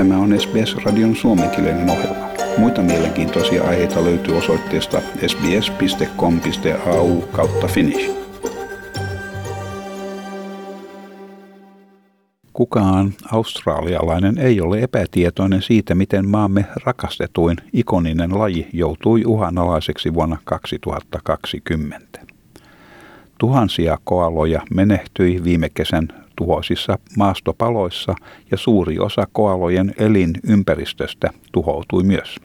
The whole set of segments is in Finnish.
Tämä on SBS-radion suomenkielinen ohjelma. Muita mielenkiintoisia aiheita löytyy osoitteesta sbs.com.au kautta finnish. Kukaan australialainen ei ole epätietoinen siitä, miten maamme rakastetuin ikoninen laji joutui uhanalaiseksi vuonna 2020. Tuhansia koaloja menehtyi viime kesän tuhoisissa maastopaloissa ja suuri osa koalojen elinympäristöstä tuhoutui myös.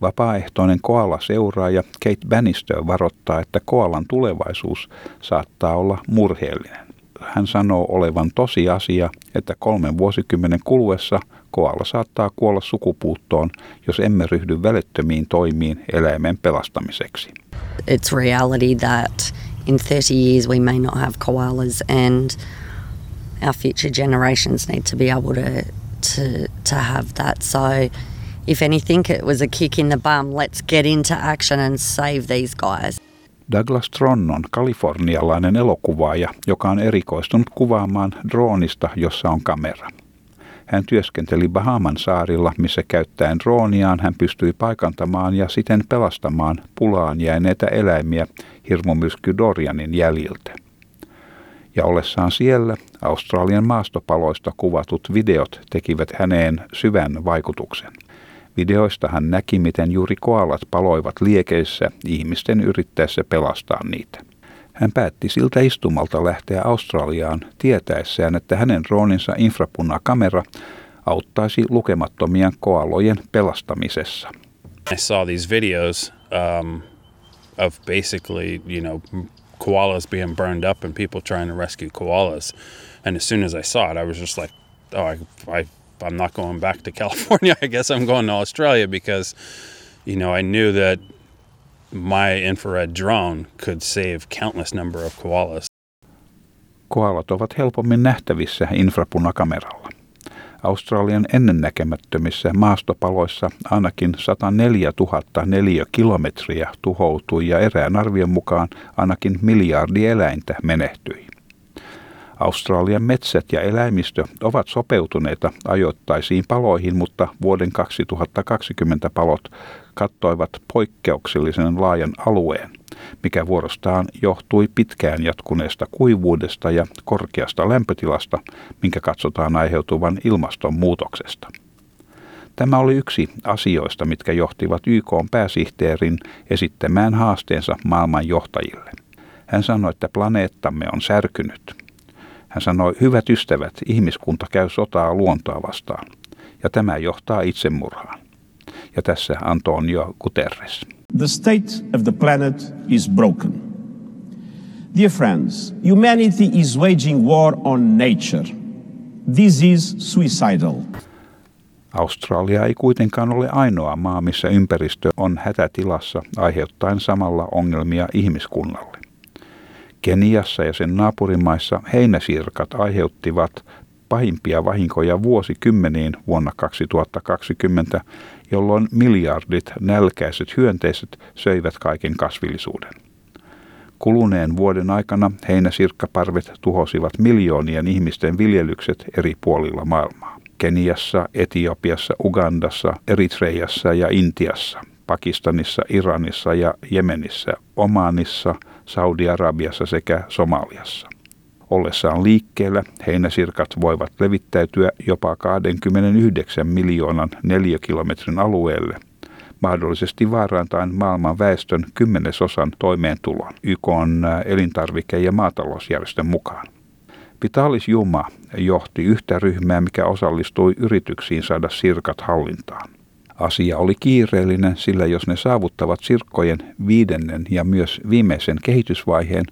Vapaaehtoinen koala-seuraaja Kate Bannister varoittaa, että koalan tulevaisuus saattaa olla murheellinen. Hän sanoo olevan tosiasia, että kolmen vuosikymmenen kuluessa koala saattaa kuolla sukupuuttoon, jos emme ryhdy välettömiin toimiin eläimen pelastamiseksi. It's reality that in 30 years we may not have koalas and our future generations need to be able to to to have that. So if anything it was a kick in the bum, let's get into action and save these guys. Douglas Tron on kalifornialainen elokuvaaja, joka on erikoistunut kuvaamaan droonista, jossa on kamera. Hän työskenteli Bahaman saarilla, missä käyttäen drooniaan hän pystyi paikantamaan ja siten pelastamaan pulaan jääneitä eläimiä hirmumyrsky Dorianin jäljiltä. Ja ollessaan siellä Australian maastopaloista kuvatut videot tekivät häneen syvän vaikutuksen. Videoista hän näki, miten juuri koalat paloivat liekeissä ihmisten yrittäessä pelastaa niitä. Hän päätti siltä istumalta lähteä Australiaan tietäessään, että hänen drooninsa infrapunakamera auttaisi lukemattomien koalojen pelastamisessa. I saw these videos um, of basically, you know, koalas being burned up and people trying to rescue koalas. And as soon as I saw it, I was just like, oh, I, I, I'm not going back to California. I guess I'm going to Australia because, you know, I knew that my infrared drone could save countless number of koalas. Koalat ovat helpommin nähtävissä infrapunakameralla. Australian ennennäkemättömissä maastopaloissa ainakin 104 000 neliökilometriä tuhoutui ja erään arvion mukaan ainakin miljardi eläintä menehtyi. Australian metsät ja eläimistö ovat sopeutuneita ajoittaisiin paloihin, mutta vuoden 2020 palot kattoivat poikkeuksellisen laajan alueen, mikä vuorostaan johtui pitkään jatkuneesta kuivuudesta ja korkeasta lämpötilasta, minkä katsotaan aiheutuvan ilmastonmuutoksesta. Tämä oli yksi asioista, mitkä johtivat YK pääsihteerin esittämään haasteensa maailman johtajille. Hän sanoi, että planeettamme on särkynyt. Hän sanoi, hyvät ystävät, ihmiskunta käy sotaa luontoa vastaan, ja tämä johtaa itsemurhaan. Ja tässä Antonio Guterres. The state of the planet is broken. Dear friends, humanity is waging war on nature. This is suicidal. Australia ei kuitenkaan ole ainoa maa, missä ympäristö on hätätilassa aiheuttaen samalla ongelmia ihmiskunnalle. Keniassa ja sen naapurimaissa heinäsirkat aiheuttivat pahimpia vahinkoja vuosikymmeniin vuonna 2020, jolloin miljardit nälkäiset hyönteiset söivät kaiken kasvillisuuden. Kuluneen vuoden aikana heinäsirkkaparvet tuhosivat miljoonien ihmisten viljelykset eri puolilla maailmaa. Keniassa, Etiopiassa, Ugandassa, Eritreassa ja Intiassa, Pakistanissa, Iranissa ja Jemenissä, Omanissa, Saudi-Arabiassa sekä Somaliassa. Ollessaan liikkeellä heinäsirkat voivat levittäytyä jopa 29 miljoonan neliökilometrin alueelle, mahdollisesti vaarantaen maailman väestön kymmenesosan toimeentulon YK elintarvike- ja maatalousjärjestön mukaan. Vitalis Juma johti yhtä ryhmää, mikä osallistui yrityksiin saada sirkat hallintaan. Asia oli kiireellinen, sillä jos ne saavuttavat sirkkojen viidennen ja myös viimeisen kehitysvaiheen,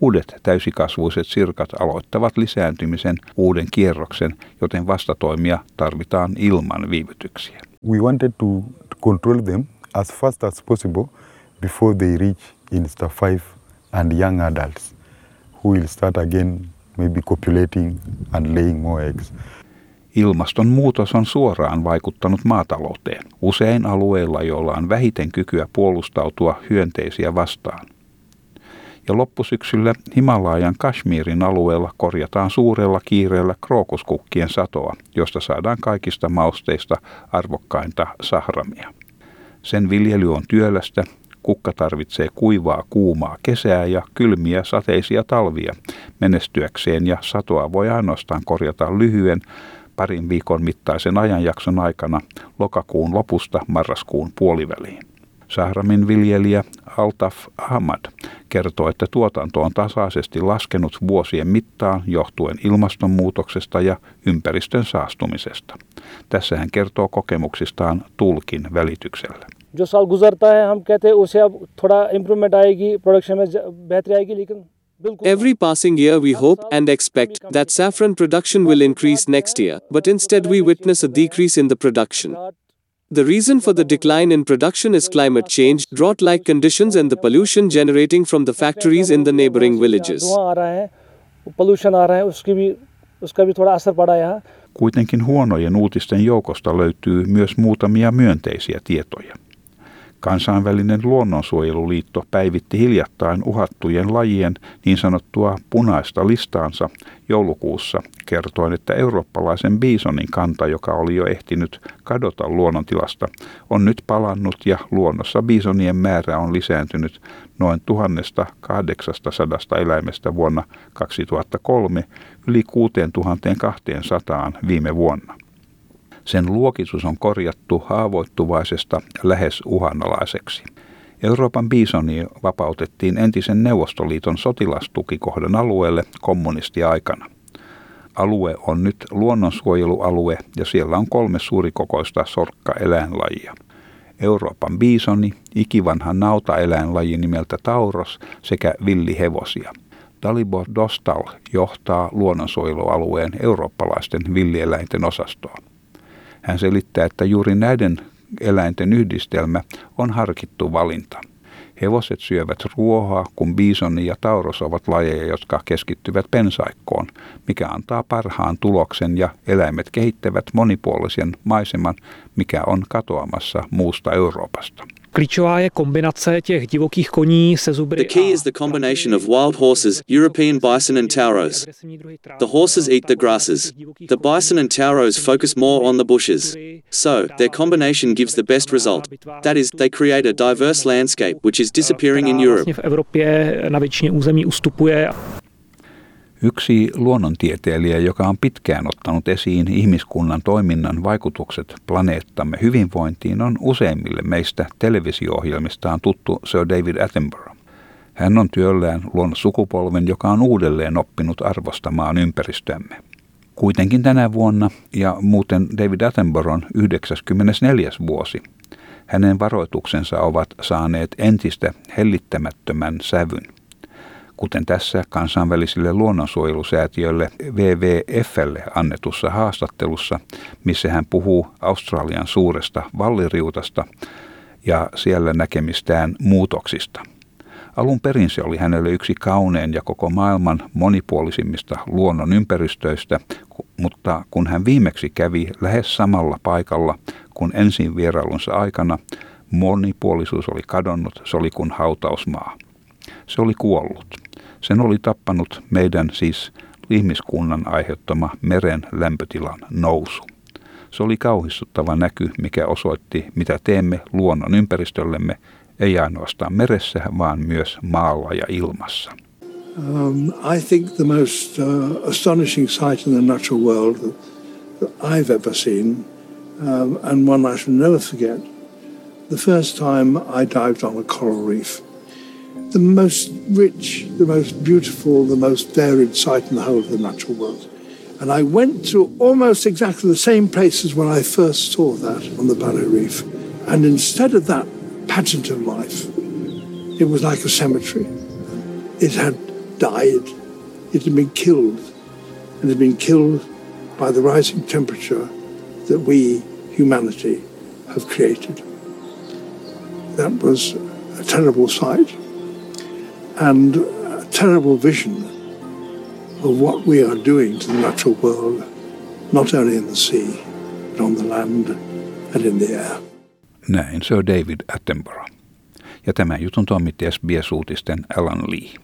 uudet täysikasvuiset sirkat aloittavat lisääntymisen uuden kierroksen, joten vastatoimia tarvitaan ilman viivytyksiä. We wanted to control them as fast as possible before they reach Insta 5 and young adults who will start again maybe copulating and laying more eggs. Ilmastonmuutos on suoraan vaikuttanut maatalouteen, usein alueilla, joilla on vähiten kykyä puolustautua hyönteisiä vastaan. Ja loppusyksyllä Himalajan Kashmirin alueella korjataan suurella kiireellä krookuskukkien satoa, josta saadaan kaikista mausteista arvokkainta sahramia. Sen viljely on työlästä, kukka tarvitsee kuivaa kuumaa kesää ja kylmiä sateisia talvia menestyäkseen ja satoa voi ainoastaan korjata lyhyen parin viikon mittaisen ajanjakson aikana lokakuun lopusta marraskuun puoliväliin. Sahramin viljelijä Altaf Ahmad kertoo, että tuotanto on tasaisesti laskenut vuosien mittaan johtuen ilmastonmuutoksesta ja ympäristön saastumisesta. Tässä hän kertoo kokemuksistaan tulkin välityksellä. जो साल गुजरता है हम कहते हैं उससे अब थोड़ा इम्प्रूवमेंट आएगी प्रोडक्शन में बेहतरी आएगी लेकिन Every passing year, we hope and expect that saffron production will increase next year, but instead, we witness a decrease in the production. The reason for the decline in production is climate change, drought like conditions, and the pollution generating from the factories in the neighboring villages. Kuitenkin huonojen uutisten joukosta löytyy myös muutamia myönteisiä tietoja. Kansainvälinen luonnonsuojeluliitto päivitti hiljattain uhattujen lajien niin sanottua punaista listaansa joulukuussa kertoen, että eurooppalaisen biisonin kanta, joka oli jo ehtinyt kadota luonnontilasta, on nyt palannut ja luonnossa biisonien määrä on lisääntynyt noin 1800 eläimestä vuonna 2003 yli 6200 viime vuonna. Sen luokitus on korjattu haavoittuvaisesta lähes uhanalaiseksi. Euroopan biisoni vapautettiin entisen Neuvostoliiton sotilastukikohdan alueelle kommunistiaikana. Alue on nyt luonnonsuojelualue ja siellä on kolme suurikokoista sorkkaeläinlajia. Euroopan biisoni, ikivanha nautaeläinlaji nimeltä Tauros sekä villihevosia. Dalibor Dostal johtaa luonnonsuojelualueen eurooppalaisten villieläinten osastoa. Hän selittää, että juuri näiden eläinten yhdistelmä on harkittu valinta. Hevoset syövät ruohoa, kun biisoni ja tauros ovat lajeja, jotka keskittyvät pensaikkoon, mikä antaa parhaan tuloksen ja eläimet kehittävät monipuolisen maiseman, mikä on katoamassa muusta Euroopasta. Klíčová je kombinace těch divokých koní se zubry. The key is the combination of wild horses, European bison and tauros. The horses eat the grasses. The bison and tauros focus more on the bushes. So, their combination gives the best result. That is, they create a diverse landscape which is disappearing in Europe. V Evropě na většině území ustupuje. Yksi luonnontieteilijä, joka on pitkään ottanut esiin ihmiskunnan toiminnan vaikutukset planeettamme hyvinvointiin, on useimmille meistä televisio-ohjelmistaan tuttu Sir David Attenborough. Hän on työllään luonut sukupolven, joka on uudelleen oppinut arvostamaan ympäristömme. Kuitenkin tänä vuonna, ja muuten David Attenboroughn 94. vuosi, hänen varoituksensa ovat saaneet entistä hellittämättömän sävyn kuten tässä kansainvälisille luonnonsuojelusäätiölle WWFlle annetussa haastattelussa, missä hän puhuu Australian suuresta valliriutasta ja siellä näkemistään muutoksista. Alun perin se oli hänelle yksi kaunein ja koko maailman monipuolisimmista luonnon ympäristöistä, mutta kun hän viimeksi kävi lähes samalla paikalla kuin ensin vierailunsa aikana, monipuolisuus oli kadonnut, se oli kuin hautausmaa. Se oli kuollut. Sen oli tappanut meidän siis ihmiskunnan aiheuttama meren lämpötilan nousu. Se oli kauhistuttava näky, mikä osoitti, mitä teemme luonnon ympäristöllemme, ei ainoastaan meressä, vaan myös maalla ja ilmassa. Um, I think the most uh, astonishing sight in the natural world that I've ever seen, um, and one I shall never forget, the first time I dived on a coral reef – the most rich, the most beautiful, the most varied sight in the whole of the natural world. And I went to almost exactly the same places when I first saw that on the Barrow Reef. And instead of that pageant of life, it was like a cemetery. It had died, it had been killed, and had been killed by the rising temperature that we, humanity, have created. That was a terrible sight and a terrible vision of what we are doing to the natural world, not only in the sea, but on the land and in the air. Näin Sir David Attenborough. Ja tämän jutun toimitti SBS-uutisten Alan Lee.